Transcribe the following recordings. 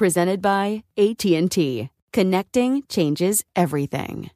Presented by AT&T. Connecting changes everything.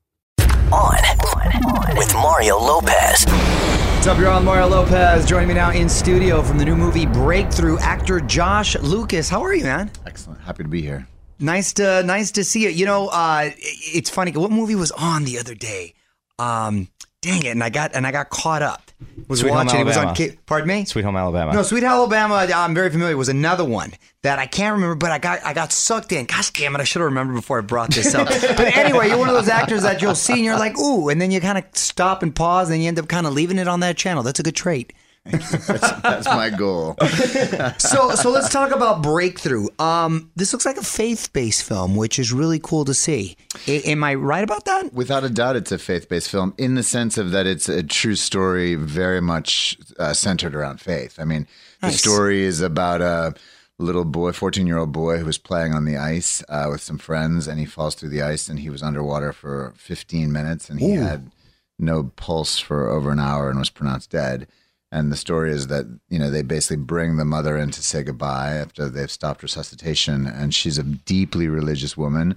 On, with Mario Lopez. What's up, you're on Mario Lopez. Joining me now in studio from the new movie Breakthrough, actor Josh Lucas. How are you, man? Excellent. Happy to be here. Nice to nice to see you. You know, uh, it's funny. What movie was on the other day? Um, dang it! And I got and I got caught up. Was Sweet Home watching. It was on. Pardon me. Sweet Home Alabama. No, Sweet Alabama. I'm very familiar. Was another one that I can't remember, but I got I got sucked in. Gosh damn it! I should have remembered before I brought this up. but anyway, you're one of those actors that you'll see and you're like, ooh, and then you kind of stop and pause, and you end up kind of leaving it on that channel. That's a good trait. That's, that's my goal. so so let's talk about breakthrough. Um, this looks like a faith based film, which is really cool to see. A- am I right about that? Without a doubt, it's a faith based film in the sense of that it's a true story, very much uh, centered around faith. I mean, the Nice. story is about a little boy, 14 year old boy, who was playing on the ice uh, with some friends and he falls through the ice and he was underwater for 15 minutes and he had no pulse for over an hour and was pronounced dead. And the story is that, you know, they basically bring the mother in to say goodbye after they've stopped resuscitation. And she's a deeply religious woman.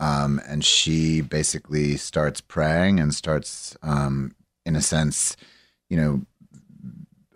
Um, and she basically starts praying and starts, um, in a sense, you know,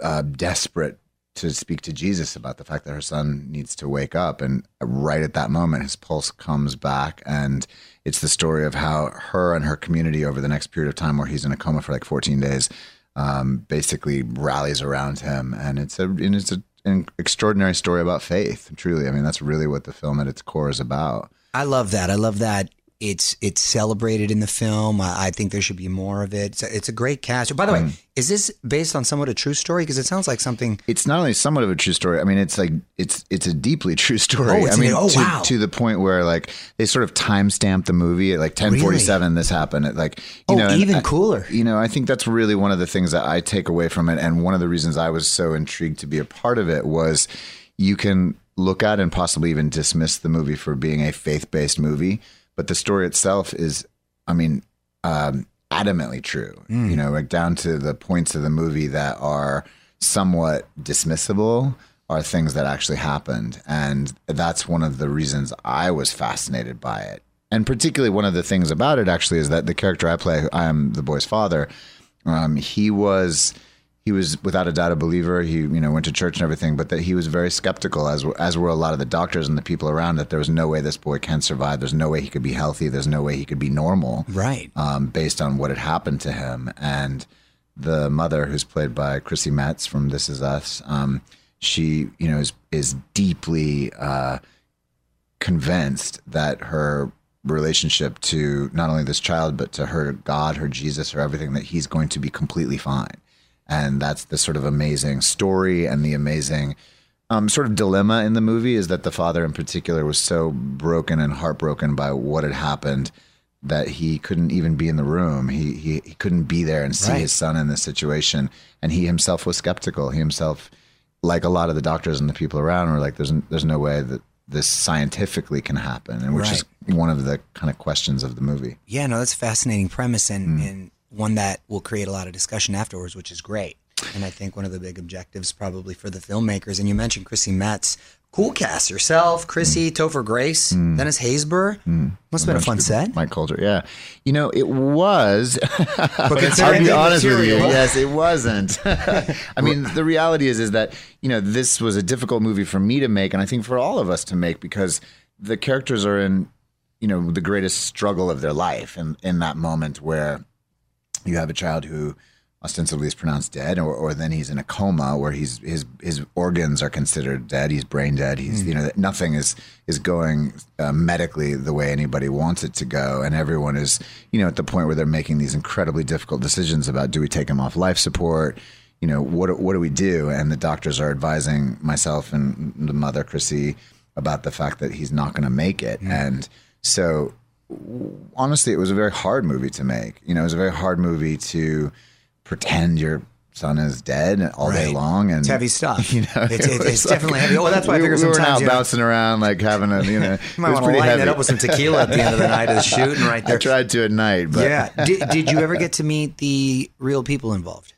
uh, desperate to speak to Jesus about the fact that her son needs to wake up. And right at that moment, his pulse comes back. And it's the story of how her and her community over the next period of time, where he's in a coma for like 14 days, um, basically rallies around him. And it's a, and it's a, an extraordinary story about faith, truly. I mean, that's really what the film at its core is about. I love that. I love that. It's it's celebrated in the film. I, I think there should be more of it. It's a, it's a great cast. By the way, mm. is this based on somewhat a true story? Because it sounds like something. it's not only somewhat of a true story. I mean, it's like it's it's a deeply true story. Oh, it's I mean, an- oh, to, wow. to the point where like they sort of timestamp the movie at like ten forty seven. This happened. At, like you Oh, know, even I- cooler. You know, I think that's really one of the things that I take away from it, and one of the reasons I was so intrigued to be a part of it was you can look at and possibly even dismiss the movie for being a faith based movie, but the story itself is, I mean, um, adamantly true. Mm. You know, like down to the points of the movie that are somewhat dismissible are things that actually happened, and that's one of the reasons I was fascinated by it. And particularly, one of the things about it actually is that the character I play, I am the boy's father. Um, he was he was without a doubt a believer. He you know went to church and everything, but that he was very skeptical, as were- as were a lot of the doctors and the people around. That there was no way this boy can survive. There's no way he could be healthy. There's no way he could be normal. Right. Um, based on what had happened to him, and the mother, who's played by Chrissy Metz from This Is Us, um, she, you know, is is deeply uh, convinced that her relationship to not only this child but to her God, her Jesus, her everything that he's going to be completely fine, and that's the sort of amazing story and the amazing um, sort of dilemma in the movie is that the father in particular was so broken and heartbroken by what had happened that he couldn't even be in the room. He he, he couldn't be there and see Right. his son in this situation, and he himself was skeptical. He himself, like a lot of the doctors and the people around, were like, "There's there's no way that this scientifically can happen," and which is one of the kind of questions of the movie. Yeah, no, that's a fascinating premise and, Hmm. and one that will create a lot of discussion afterwards, which is great. And I think one of the big objectives probably for the filmmakers, and you mentioned Chrissy Metz, cool cast yourself. Chrissy, mm. Topher Grace, mm. Dennis Haysbert. Mm. Must have been a fun set. Mike Colter, yeah. You know, it was. But I'll be honest with you. material- Yes, it wasn't. I mean, the reality is, is that you know this was a difficult movie for me to make, and I think for all of us to make because the characters are in, you know, the greatest struggle of their life, and in that moment where you have a child who ostensibly is pronounced dead, or, or then he's in a coma where he's his his organs are considered dead. He's brain dead. He's you know nothing is is going uh, medically the way anybody wants it to go, and everyone is you know at the point where they're making these incredibly difficult decisions about do we take him off life support. You know what? What do we do? And the doctors are advising myself and the mother, Chrissy, about the fact that he's not going to make it. And so, honestly, it was a very hard movie to make. You know, it was a very hard movie to pretend your son is dead all day long. And It's heavy stuff. You know, It's- it it's- definitely heavy. Oh, that's why I we, figure we were now you know- bouncing around like having a you know. You might was want to pretty lighten heavy. it up with some tequila at the end of the night of the shooting right there I tried to at night, but yeah. Did, did you ever get to meet the real people involved?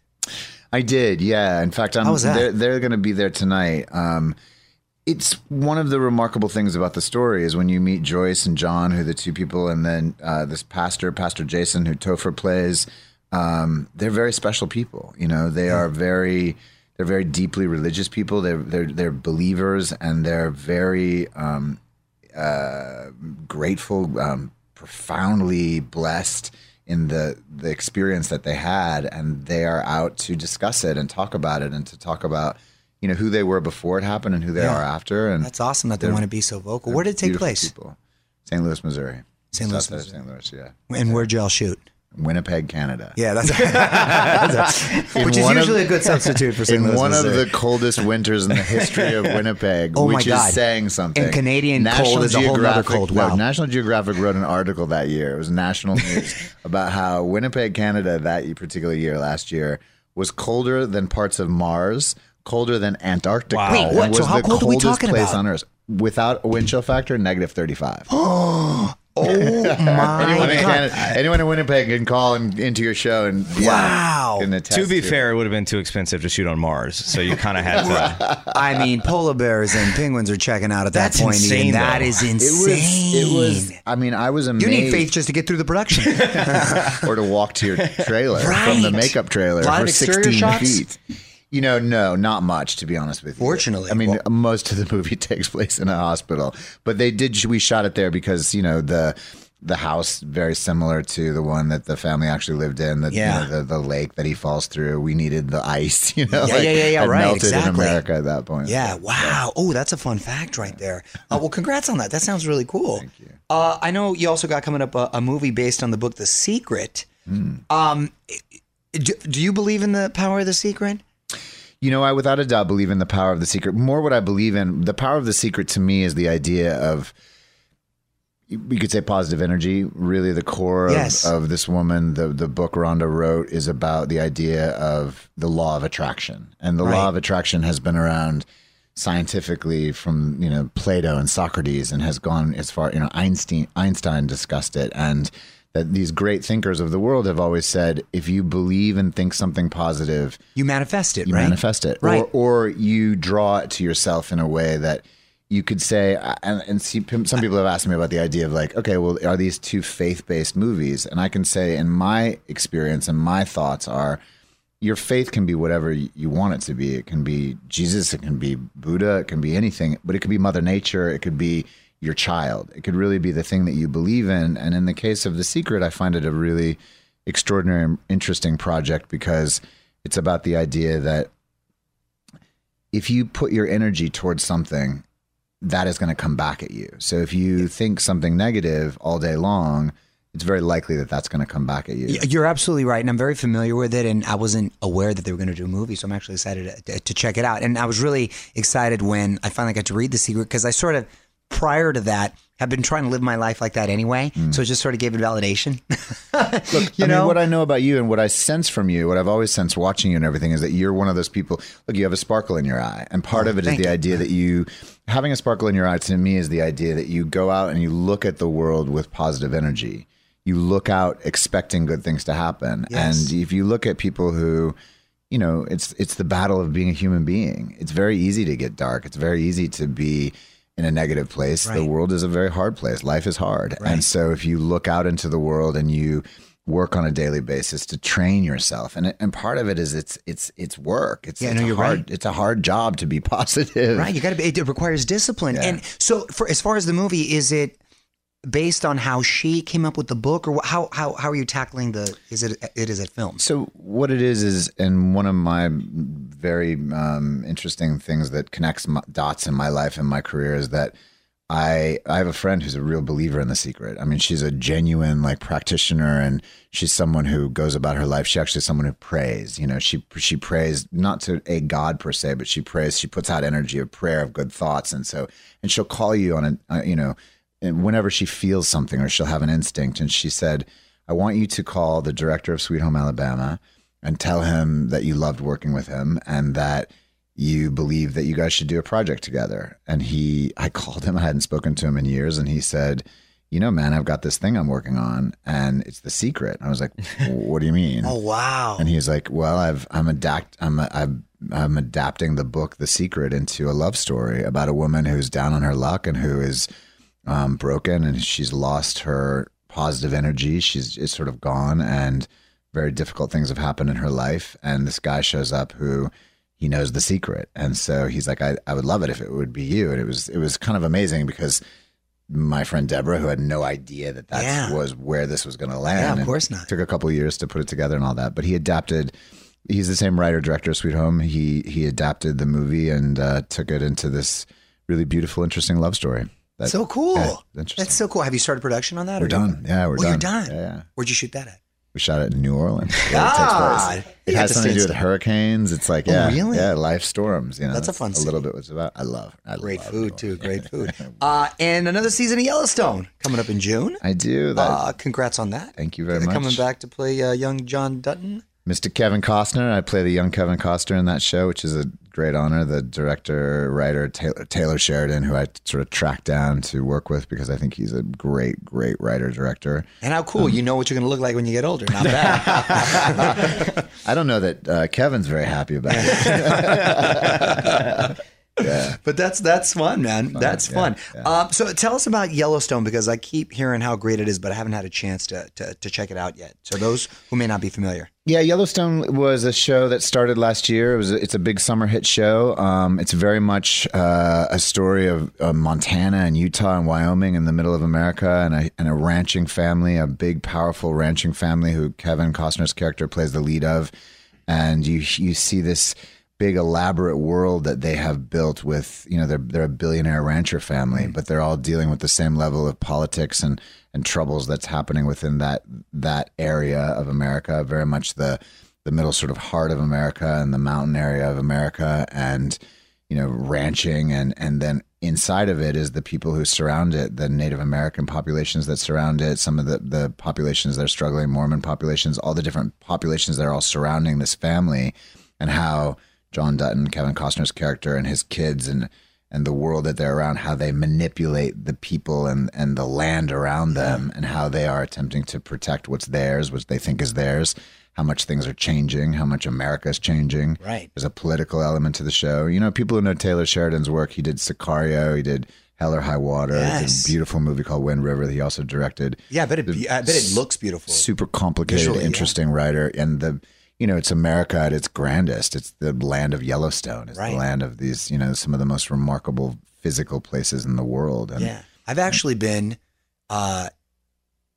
I did, yeah. In fact, I'm, that? they're, they're going to be there tonight. Um, it's one of the remarkable things about the story is when you meet Joyce and John, who are the two people, and then uh, this pastor, Pastor Jason, who Topher plays. Um, they're very special people. You know, they are very, they're very deeply religious people. They're they're they're believers, and they're very um, uh, grateful, um, profoundly blessed in the the experience that they had, and they are out to discuss it and talk about it, and to talk about you know who they were before it happened and who they Yeah. are after. And That's awesome that they want to be so vocal. Where did it take place? People. St. Louis, Missouri. St. Louis, South side of Missouri. St. Louis, yeah. And where'd y'all shoot? Winnipeg, Canada. Yeah, that's, which is one of- usually a good substitute for St. in Louis. one of the coldest winters in the history of Winnipeg, Oh which is saying something. And Canadian National cold is a whole Geographic- cold. no, National Geographic wrote an article that year. It was national news about how Winnipeg, Canada, that particular year last year was colder than parts of Mars, colder than Antarctica. Wow. Wait, what? Was So how the cold are we coldest talking place about? on Earth without a wind chill factor, negative thirty-five. Oh my anyone, in god! Canada, anyone in Winnipeg can call and, into your show and Wow. can attest To be it. fair, it would have been too expensive to shoot on Mars, so you kind of had to. I mean, polar bears and penguins are checking out at that That's point. insane, Ian. That though. is It insane. was. It was. I mean, I was amazed. You need faith just to get through the production. or to walk to your trailer from the Right. makeup trailer Lot of for exterior 16 shots? feet. You know, no, not much to be honest with you. Fortunately. I mean, Well- most of the movie takes place in a hospital, but they did. We shot it there because you know the the house very similar to the one that the family actually lived in. The, you Yeah. know, the the lake that he falls through. We needed the ice. You know, Yeah, yeah, yeah, yeah, right, Melted exactly. in America at that point. Yeah. Wow. Oh, that's a fun fact right there. Uh, well, congrats on that. That sounds really cool. Thank you. Uh, I know you also got coming up a, a movie based on the book The Secret. Hmm. Um, do, do you believe in the power of the secret? You know, I without a doubt believe in the power of the secret. More what I believe in, the power of the secret to me is the idea of we could say positive energy. Really, the core of, Yes. of this woman, the the book Rhonda wrote, is about the idea of the law of attraction, and the Right. law of attraction has been around scientifically from you know Plato and Socrates, and has gone as far. You know, Einstein Einstein discussed it, and that these great thinkers of the world have always said, if you believe and think something positive, You manifest it, you right? manifest it, Right. Or, or you draw it to yourself in a way that you could say. And, and see, some people have asked me about the idea of like, okay, well, are these two faith-based movies? And I can say, in my experience and my thoughts are, your faith can be whatever you want it to be. It can be Jesus, it can be Buddha, it can be anything, but it could be Mother Nature, it could be your child. It could really be the thing that you believe in. And in the case of The Secret, I find it a really extraordinary and interesting project because it's about the idea that if you put your energy towards something, that is going to come back at you. So if you think something negative all day long, it's very likely that that's going to come back at you. You're absolutely right, and I'm very familiar with it. And I wasn't aware that they were going to do a movie, so I'm actually excited to, to check it out. And I was really excited when I finally got to read The Secret because I sort of, prior to that, have been trying to live my life like that anyway. Mm. So it just sort of gave it validation. Look, you I know, mean, what I know about you and what I sense from you, what I've always sensed watching you and everything, is that you're one of those people. Look, you have a sparkle in your eye, and part Oh, of it is the you. idea that you having a sparkle in your eye. To me, is the idea that you go out and you look at the world with positive energy. You look out expecting good things to happen, Yes. and if you look at people who you know it's it's the battle of being a human being it's very easy to get dark it's very easy to be in a negative place the world is a very hard place life is hard and so if you look out into the world and you work on a daily basis to train yourself and and part of it is it's it's it's work it's, Yeah, it's no, a you're hard right. it's a hard job to be positive Right, you got to be. It requires discipline. And so, for as far as the movie, is it based on how she came up with the book, or how how how are you tackling the? Is it it is a film? So what it is is, and one of my very um, interesting things that connects my, dots in my life and my career is that I I have a friend who's a real believer in the secret. I mean, she's a genuine like practitioner, and she's someone who goes about her life. She actually someone who prays. You know, she she prays not to a god per se, but she prays. She puts out energy of prayer of good thoughts, and so and she'll call you on a uh, you know, and whenever she feels something or she'll have an instinct, and she said. I want you to call the director of Sweet Home Alabama and tell him that you loved working with him and that you believe that you guys should do a project together. And he, I called him, I hadn't spoken to him in years, and he said, You know, man, I've got this thing I'm working on and it's the secret. I was like, What do you mean? Oh wow! And he's like, "Well, I've I'm adapt I'm I'm I'm adapting the book The Secret into a love story about a woman who's down on her luck and who is um, broken and she's lost her positive energy. She's it's sort of gone and very difficult things have happened in her life. And this guy shows up who he knows the secret, and so he's like, I, I would love it if it would be you. And it was it was kind of amazing because." My friend Deborah, who had no idea that that Yeah. was where this was going to land, Yeah, of course not. Took a couple of years to put it together and all that, but he adapted. He's the same writer director of Sweet Home. He he adapted the movie and uh, took it into this really beautiful, interesting love story. That- so cool. Yeah, interesting. That's so cool. Have you started production on that? We're or- done. Yeah, we're oh, done. you're done. Yeah, yeah. Where'd you shoot that at? We shot it in New Orleans. God! it place. It has something to do with hurricanes. It's like Oh, yeah, really? yeah, life storms. You know, That's a fun A scene. little bit what's about. I love. I Great love food too. Great food. Uh, and another season of Yellowstone coming up in June. I do. That. Uh, congrats on that. Thank you very much. Coming back to play uh, young John Dutton. Mr. Kevin Costner. I play the young Kevin Costner in that show, which is a great honor. The director, writer Taylor, Taylor Sheridan, who I sort of tracked down to work with because I think he's a great, great writer director. And how cool! you know what you're going to look like when you get older. Not bad. I don't know that uh, Kevin's very happy about it. but that's that's fun, man. that's yeah, fun. yeah. Um, so tell us about Yellowstone because I keep hearing how great it is, but I haven't had a chance to, to to check it out yet. So those who may not be familiar. Yeah, Yellowstone was a show that started last year. It was it's a big summer hit show. Um, it's very much uh, a story of uh, Montana and Utah and Wyoming in the middle of America, and a, and a ranching family, a big, powerful ranching family who Kevin Costner's character plays the lead of, and you you see this big elaborate world that they have built with you know they're they're a billionaire rancher family mm. but they're all dealing with the same level of politics and and troubles that's happening within that that area of America very much the the middle sort of heart of America and the mountain area of America and you know ranching and and then inside of it is the people who surround it the Native American populations that surround it some of the the populations that are struggling Mormon populations all the different populations that are all surrounding this family and how John Dutton, Kevin Costner's character, and his kids, and and the world that they're around, how they manipulate the people and and the land around them, and how they are attempting to protect what's theirs, what they think is theirs. How much things are changing, how much America is changing. Right. There's a political element to the show. You know, people who know Taylor Sheridan's work, he did Sicario, he did Hell or High Water. Yes. a beautiful movie called Wind River. that He also directed Yeah, but it. I bet it looks beautiful. super complicated, Visually, yeah. interesting writer, and the you know it's America at its grandest. It's the land of Yellowstone. It's Right. the land of these you know some of the most remarkable physical places in the world. And Yeah, I've actually been uh,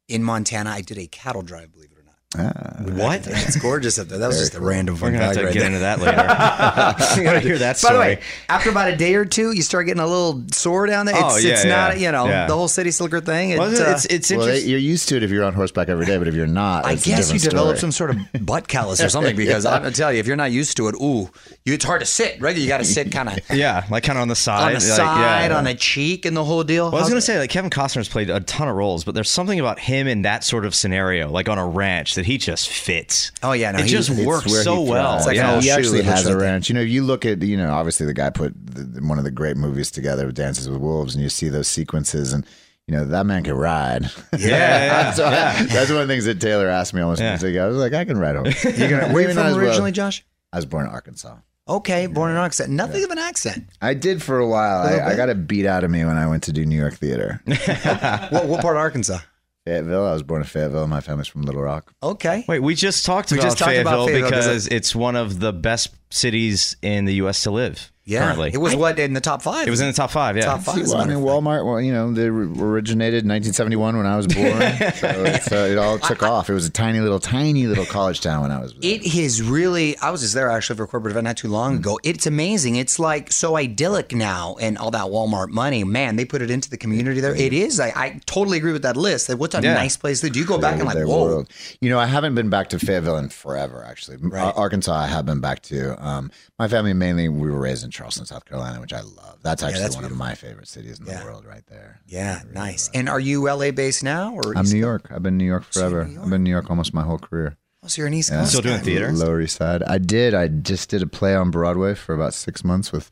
in Montana. I did a cattle drive, believe it or not. What? It's gorgeous up there. That was just a random We're fun gonna fact right get there. into that later. you gotta hear that Story. By the way, after about a day or two, you start getting a little sore down there. It's, Oh, yeah, it's not, you know, yeah. the whole city slicker thing. It, Well, it's, uh, it's, it's Well, interesting. you're used to it if you're on horseback every day, but if you're not, I it's a guess you different develop story. some sort of butt callus or something because I'm gonna tell you, if you're not used to it, ooh, you, it's hard to sit. Right, you got to sit kind of yeah, like kind of on the side. on the like, side, yeah. on a cheek, and the whole deal. Well, I was gonna say like Kevin Costner's played a ton of roles, but there's something about him in that sort of scenario, like on a ranch, that he just fits. Oh, yeah, no, it he- just works where he so well. It's like an yeah. he actually has a like ranch. You know, you look at you know, obviously the guy put the, one of the great movies together, Dances with Wolves, and you see those sequences, and you know that man can ride. yeah, yeah, So I- that's one of the things that Taylor asked me almost Yeah. months ago. I was like, I can ride home. You're gonna, where you from as well. originally, Josh? I was born in Arkansas. Okay, born in accent. Nothing of an accent. I did for a while. I, I got it beat out of me when I went to do New York theater. what, what part of Arkansas? Fayetteville. I was born in Fayetteville. My family's from Little Rock. Okay. Wait, we just talked We about just talked about Fayetteville, Fayetteville 'cause because it's one of the best cities in the U.S. to live. Yeah. currently. It was what in the top five? It was in the top five. Yeah, top five. as a Well, I mean. Walmart. Well, you know, they originated in 1971 when I was born. so it's, uh, it all took off. It was a tiny little, tiny little college town when I was. there. It is really. I was just there actually for a corporate event not too long ago. It's amazing. It's like so idyllic now, and all that Walmart money. Man, they put it into the community there. It is. I, I totally agree with that list. That what's a Yeah. nice place to do? You go back and like, whoa. world. You know, I haven't been back to Fayetteville in forever. Actually, Ar- Arkansas, I have been back to. Um, my family mainly we were raised in Charleston, South Carolina, which I love. That's actually that's one beautiful. of my favorite cities in Yeah. the world, right there. Yeah, nice. And are you LA based now, or I'm East New Coast? York. I've been in New York forever. New I've been in New York almost my whole career. Oh, so you're an East Coast. Still doing guy. theater? Lower East Side. I did. I just did a play on Broadway for about six months with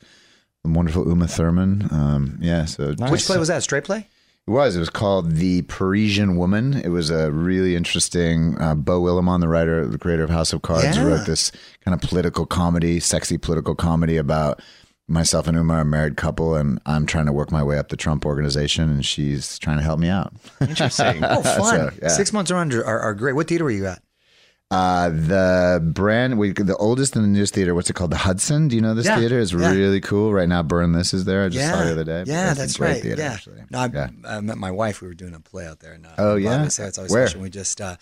the wonderful Uma Thurman. Um, yeah, so Which play was that? Straight play. It was. It was called The Parisian Woman. It was a really interesting. Uh, Beau Willimon, the writer, the creator of House of Cards, Yeah. wrote this kind of political comedy, sexy political comedy about myself and Uma, are a married couple, and I'm trying to work my way up the Trump organization, and she's trying to help me out. interesting. Oh, fun. So, yeah. Six months around are, are great. What theater were you at? Uh, the brand, we, the oldest and the newest theater, what's it called? The Hudson. Do you know this Yeah, theater? It's yeah. really cool. Right now, Burn This is there. I just saw it the other day. Yeah, that's great right. Theater, yeah. actually. No, I, yeah. I met my wife. We were doing a play out there. And, uh, Oh, yeah? It's, it's always Where? special. We just uh,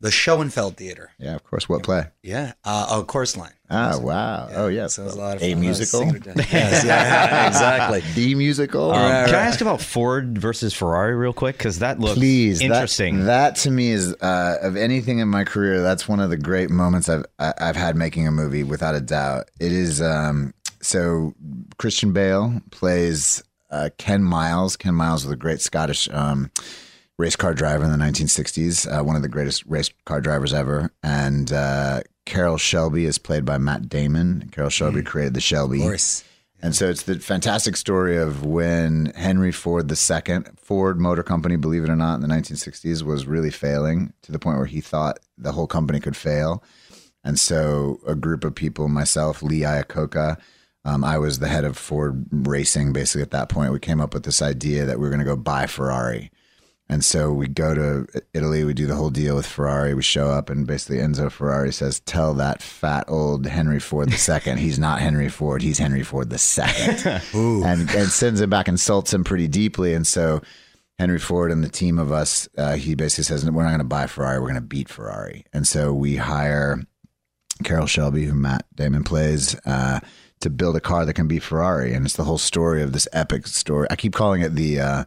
the Schoenfeld Theater. Yeah, of course. What play? Yeah. Uh, oh, Chorus Line. Ah, wow. Oh, yes. So it was a lot of a fun. musical. Uh, yes, yeah, exactly. The musical. Um, Right, Can I ask about Ford versus Ferrari real quick? Because that looks Please, that- interesting. That, to me is uh, of anything in my career. That's one of the great moments I've I- I've had making a movie, without a doubt. It is. Um, so Christian Bale plays uh, Ken Miles. Ken Miles was a great Scottish um, race car driver in the 1960s, uh, one of the greatest race car drivers ever. And uh, Carroll Shelby is played by Matt Damon. Carroll Shelby created the Shelby. Of course. And so it's the fantastic story of when Henry Ford II, Ford Motor Company, believe it or not, in the 1960s was really failing to the point where he thought the whole company could fail. And so a group of people, myself, Lee Iacocca, um, I was the head of Ford Racing basically at that point. We came up with this idea that we were going to go buy Ferrari. And so we go to Italy, we do the whole deal with Ferrari. We show up, and basically Enzo Ferrari says, Tell that fat old Henry Ford II, he's not Henry Ford, he's Henry Ford II. and, and sends him back, insults him pretty deeply. And so Henry Ford and the team of us, uh, he basically says, We're not going to buy Ferrari, we're going to beat Ferrari. And so we hire Carroll Shelby, who Matt Damon plays, uh, to build a car that can be Ferrari, and it's the whole story of this epic story. I keep calling it the uh,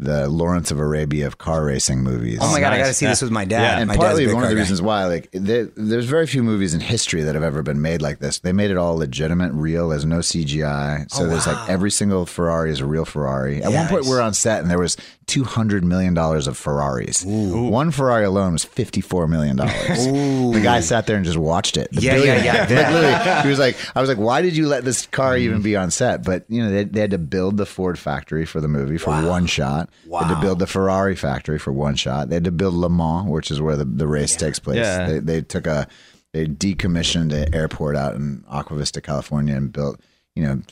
the Lawrence of Arabia of car racing movies. Oh my god, I got to see this with my dad. Yeah. And my partly one of car the guy. reasons why, like, there, there's very few movies in history that have ever been made like this. They made it all legitimate, real. There's no CGI. So Oh, there's wow. like every single Ferrari is a real Ferrari. At Yeah. one point, we're on set and there was 200 million dollars of Ferraris. One Ferrari alone was 54 million dollars. The guy sat there and just watched it. The Yeah, yeah, billionaire. yeah. Like, literally, he was like, I was like, why did you let this car even mm. be on set? But you know, they, they had to build the Ford factory for the movie for one shot. They had to build the Ferrari factory for one shot. They had to build Le Mans, which is where the, the race takes place. Yeah. They, they took a they decommissioned an airport out in Aqua Vista, California, and built you know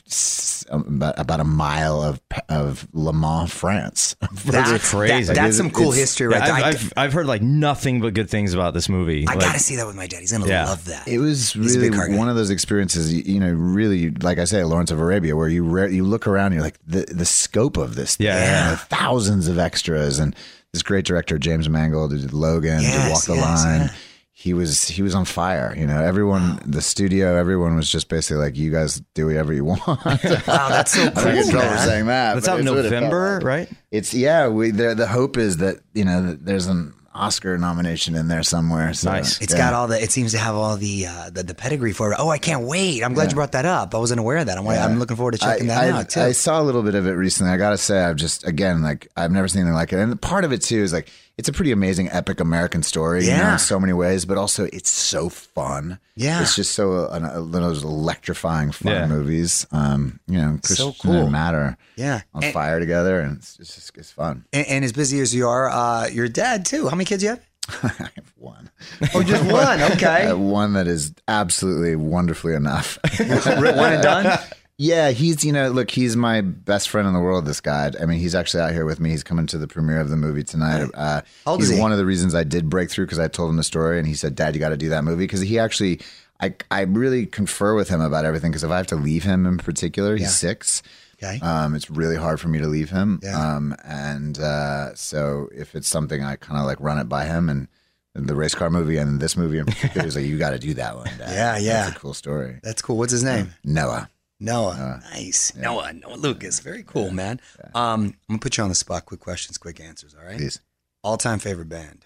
um, about, about a mile of of Le Mans, France. That's crazy. that- that's some cool it's- history Yeah, right there. I've, I, I've, I've heard like nothing but good things about this movie. I Like, got to see that with my dad. He's gonna Yeah. love that. It was He's really big car guy. one of those experiences, you, you know, really, like I say, Lawrence of Arabia, where you re- you look around, and you're like the the scope of this, thing, Yeah. you know, thousands of extras and this great director James Mangold who did Logan, Yes, did Walk the yes, Line. yeah. He was he was on fire. You know, everyone, the studio, everyone was just basically like, "You guys do whatever you want." Wow, that's so I don't cool, get for saying that. That's out in it November, like. right? It's yeah. We there. The hope is that you know that there's an Oscar nomination in there somewhere. So, Nice. It's yeah. got all the. It seems to have all the uh, the, the pedigree for it. Oh, I can't wait! I'm glad you brought that up. I wasn't aware of that. I'm, I'm looking forward to checking I, that I, out too. I saw a little bit of it recently. I gotta say, I've just again like I've never seen anything like it. And part of it too is like it's a pretty amazing, epic American story. you know, in so many ways, but also it's so fun. Yeah. it's just so uh, one of those electrifying fun Yeah. movies. Um, you know, Christian cool. and Matter. Yeah. on And- fire together, and it's it's just it's fun. and, and as busy as you are, uh, your dad too. How many kids you have? I have one. Oh, just one. I have Okay. one that is absolutely wonderfully enough. one and done. Yeah, he's you know, look, he's my best friend in the world. This guy. I mean, he's actually out here with me. He's coming to the premiere of the movie tonight. Uh, How old he's is he? one of the reasons I did break through because I told him the story, and he said, "Dad, you got to do that movie." Because he actually, I I really confer with him about everything. Because if I have to leave him in particular, he's six. Okay. Um, it's really hard for me to leave him. Yeah. Um, and uh, so if it's something I kind of like run it by him and. The race car movie and this movie in particular is like you got to do that one. Dad. Yeah, yeah. That's a cool story. That's cool. What's his name? Noah. Noah. nice. Noah. Noah Lucas. Very cool, man. Um, I'm gonna put you on the spot. Quick questions, quick answers. All right. Please. All time favorite band.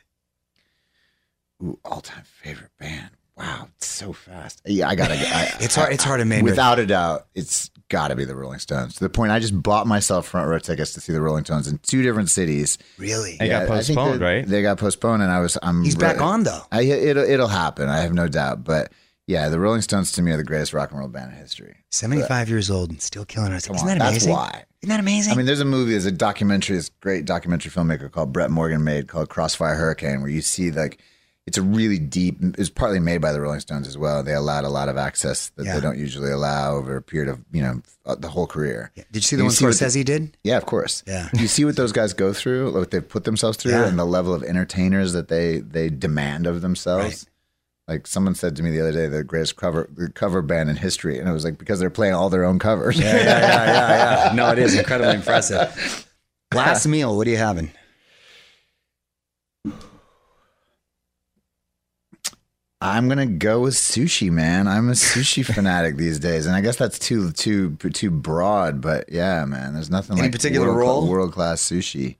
Ooh, all time favorite band. Wow, it's so fast. Yeah, I gotta. I, It's hard. It's hard to make. Without a doubt, it's got to be the Rolling Stones. To the point, I just bought myself front row tickets to see the Rolling Stones in two different cities. Really. They got I think postponed, that right? They got postponed, and I was. I'm. He's back on though. I, it'll it'll happen. I have no doubt. But yeah, the Rolling Stones to me are the greatest rock and roll band in history. 75 years old and still killing us. Isn't on, that that's amazing? why. Isn't that amazing? I mean, there's a movie, there's a documentary, this great documentary filmmaker called Brett Morgen made called Crossfire Hurricane, where you see like it's a really deep. It's partly made by the Rolling Stones as well. They allowed a lot of access that Yeah. they don't usually allow over a period of you know uh, the whole career. Yeah. Did you see the You one Scorsese did? Yeah, of course. Yeah. You see what those guys go through, what they've put themselves through, Yeah. and the level of entertainers that they they demand of themselves. Right. Like someone said to me the other day, the greatest cover the cover band in history, and it was like because they're playing all their own covers. Yeah, yeah, yeah, yeah, yeah. No, it is incredibly impressive. Last meal, what are you having? I'm gonna go with sushi, man. I'm a sushi fanatic these days, and I guess that's too too too broad. But yeah, man, there's nothing Any like particular world, roll? world class sushi.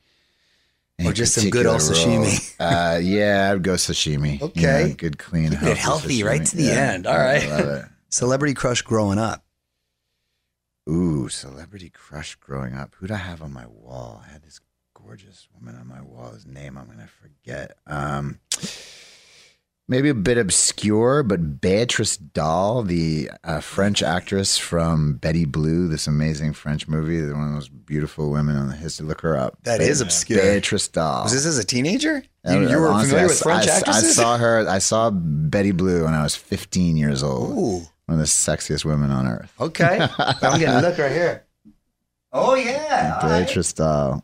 Or just some good old sashimi? Uh, yeah, I'd go sashimi. You Okay. know, good, clean, Keeping it healthy sashimi. right to the Yeah, end. All right, I love it. Celebrity crush growing up. Ooh, celebrity crush growing up. Who'd I have on my wall? I had this gorgeous woman on my wall. His name I'm gonna forget. Um, maybe a bit obscure, but Beatrice Dalle, the uh, French actress from Betty Blue, this amazing French movie, one of the most beautiful women on the history. Look her up. That That is obscure. Beatrice Dalle. Was this as a teenager? I- You, you were honestly, familiar I with French I, actresses? I saw her. I saw Betty Blue when I was 15 years old. Ooh. One of the sexiest women on earth. Okay. I'm getting a look right here. Oh yeah. all right. Beatrice Dalle.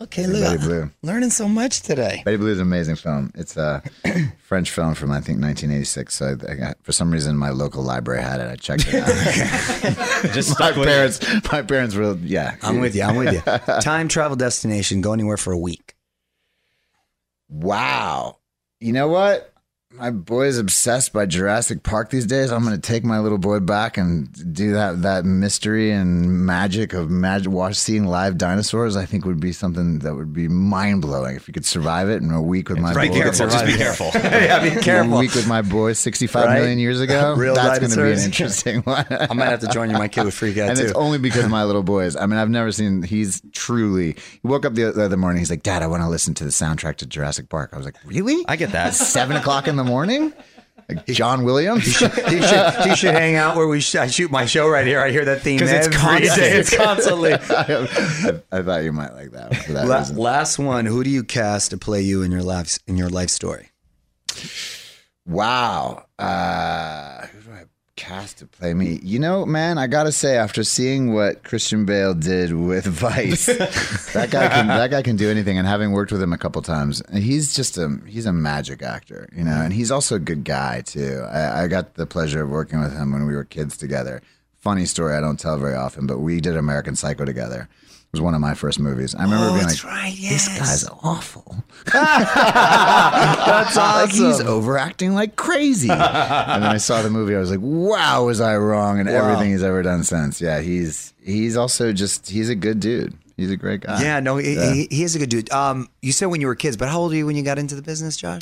Okay, Betty look. Blue. Learning so much today. Betty Blue is an amazing film. It's a French film from I think 1986. So I, I got, for some reason my local library had it. I checked it out. Just my stuck with it. parents, my parents were yeah. I'm with you. I'm with you. Time travel destination. Go anywhere for a week. Wow. You know what? My boy's obsessed by Jurassic Park these days. I'm going to take my little boy back and do that that mystery and magic of magic. Watch seeing live dinosaurs. I think would be something that would be mind blowing if you could survive it in a week with my Be boy. careful. Just be careful. yeah, be careful. One week with my boy 65 million Right? years ago. Real That's going to be an interesting one. I might have to join you. My kid would freak out and too. it's only because my little boys. I mean, I've never seen. He's truly. He woke up the, the other morning. He's like, "Dad, I want to listen to the soundtrack to Jurassic Park." I was like, "Really? I get that. Seven o'clock in the morning? Like John Williams? he should, he should hang out where we sh- I shoot my show right here. I hear that theme 'Cause it's every constant. day. It's constantly. I, I thought you might like that one for that La- reason. last one. Who do you cast to play you in your life in your life story? Wow. Uh, who do I cast to play me? You know, man, I gotta say, after seeing what Christian Bale did with Vice, that guy can that guy can do anything. And having worked with him a couple times, he's just a he's a magic actor, you know. And he's also a good guy too. I, I got the pleasure of working with him when we were kids together. funny story I don't tell very often, but we did American Psycho together. It was one of my first movies. I remember Oh, being like, right, "This guy's awful." That's Like he's overacting like crazy. and then I saw the movie. I was like, "Wow, was I wrong?" And everything he's ever done since. Yeah, he's he's also just he's a good dude. He's a great guy. Yeah, no, he, Yeah. He, he is a good dude. Um, you said when you were kids, but how old were you when you got into the business, Josh?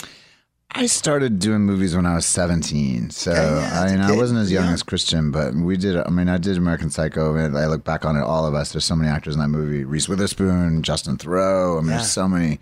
I started doing movies when I was 17. So, Okay, yeah, I that's mean, I wasn't as young Yeah. as Christian, but we did, I mean, I did American Psycho. And I look back on it, all of us, there's so many actors in that movie Reese Witherspoon, Justin Theroux. I mean, Yeah. there's so many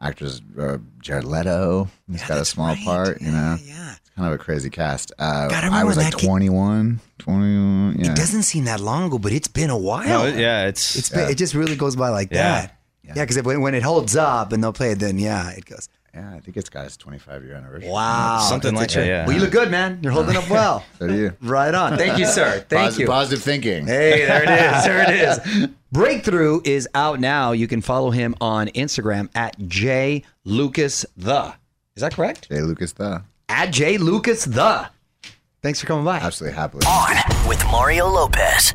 actors. Uh, Jared Leto, he's got a small right. part, you know? Yeah. It's kind of a crazy cast. Uh, God, I I, was like that kid- 21, 21. Yeah. It doesn't seem that long ago, but it's been a while. No, yeah, it's It's been, it just really goes by like Yeah. that. Yeah, because when, when it holds up and they'll play it, then yeah, it goes. Yeah, I think it's got its 25 year anniversary. Wow, Something That's like that, yeah. Well, you look good, man. You're holding up well. So do you. right on. Thank you, sir. Thank Posi- you. Positive thinking. Hey, there it is. There it is. Breakthrough is out now. You can follow him on Instagram at J Lucas the. Is that correct? Jay Lucas, the. At J Lucas the. Thanks for coming by. Absolutely happily. On with Mario Lopez.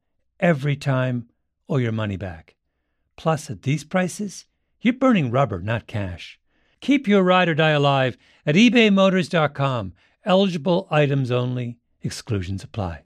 every time, or your money back. Plus, at these prices, you're burning rubber, not cash. Keep your ride or die alive at ebaymotors.com. Eligible items only, exclusions apply.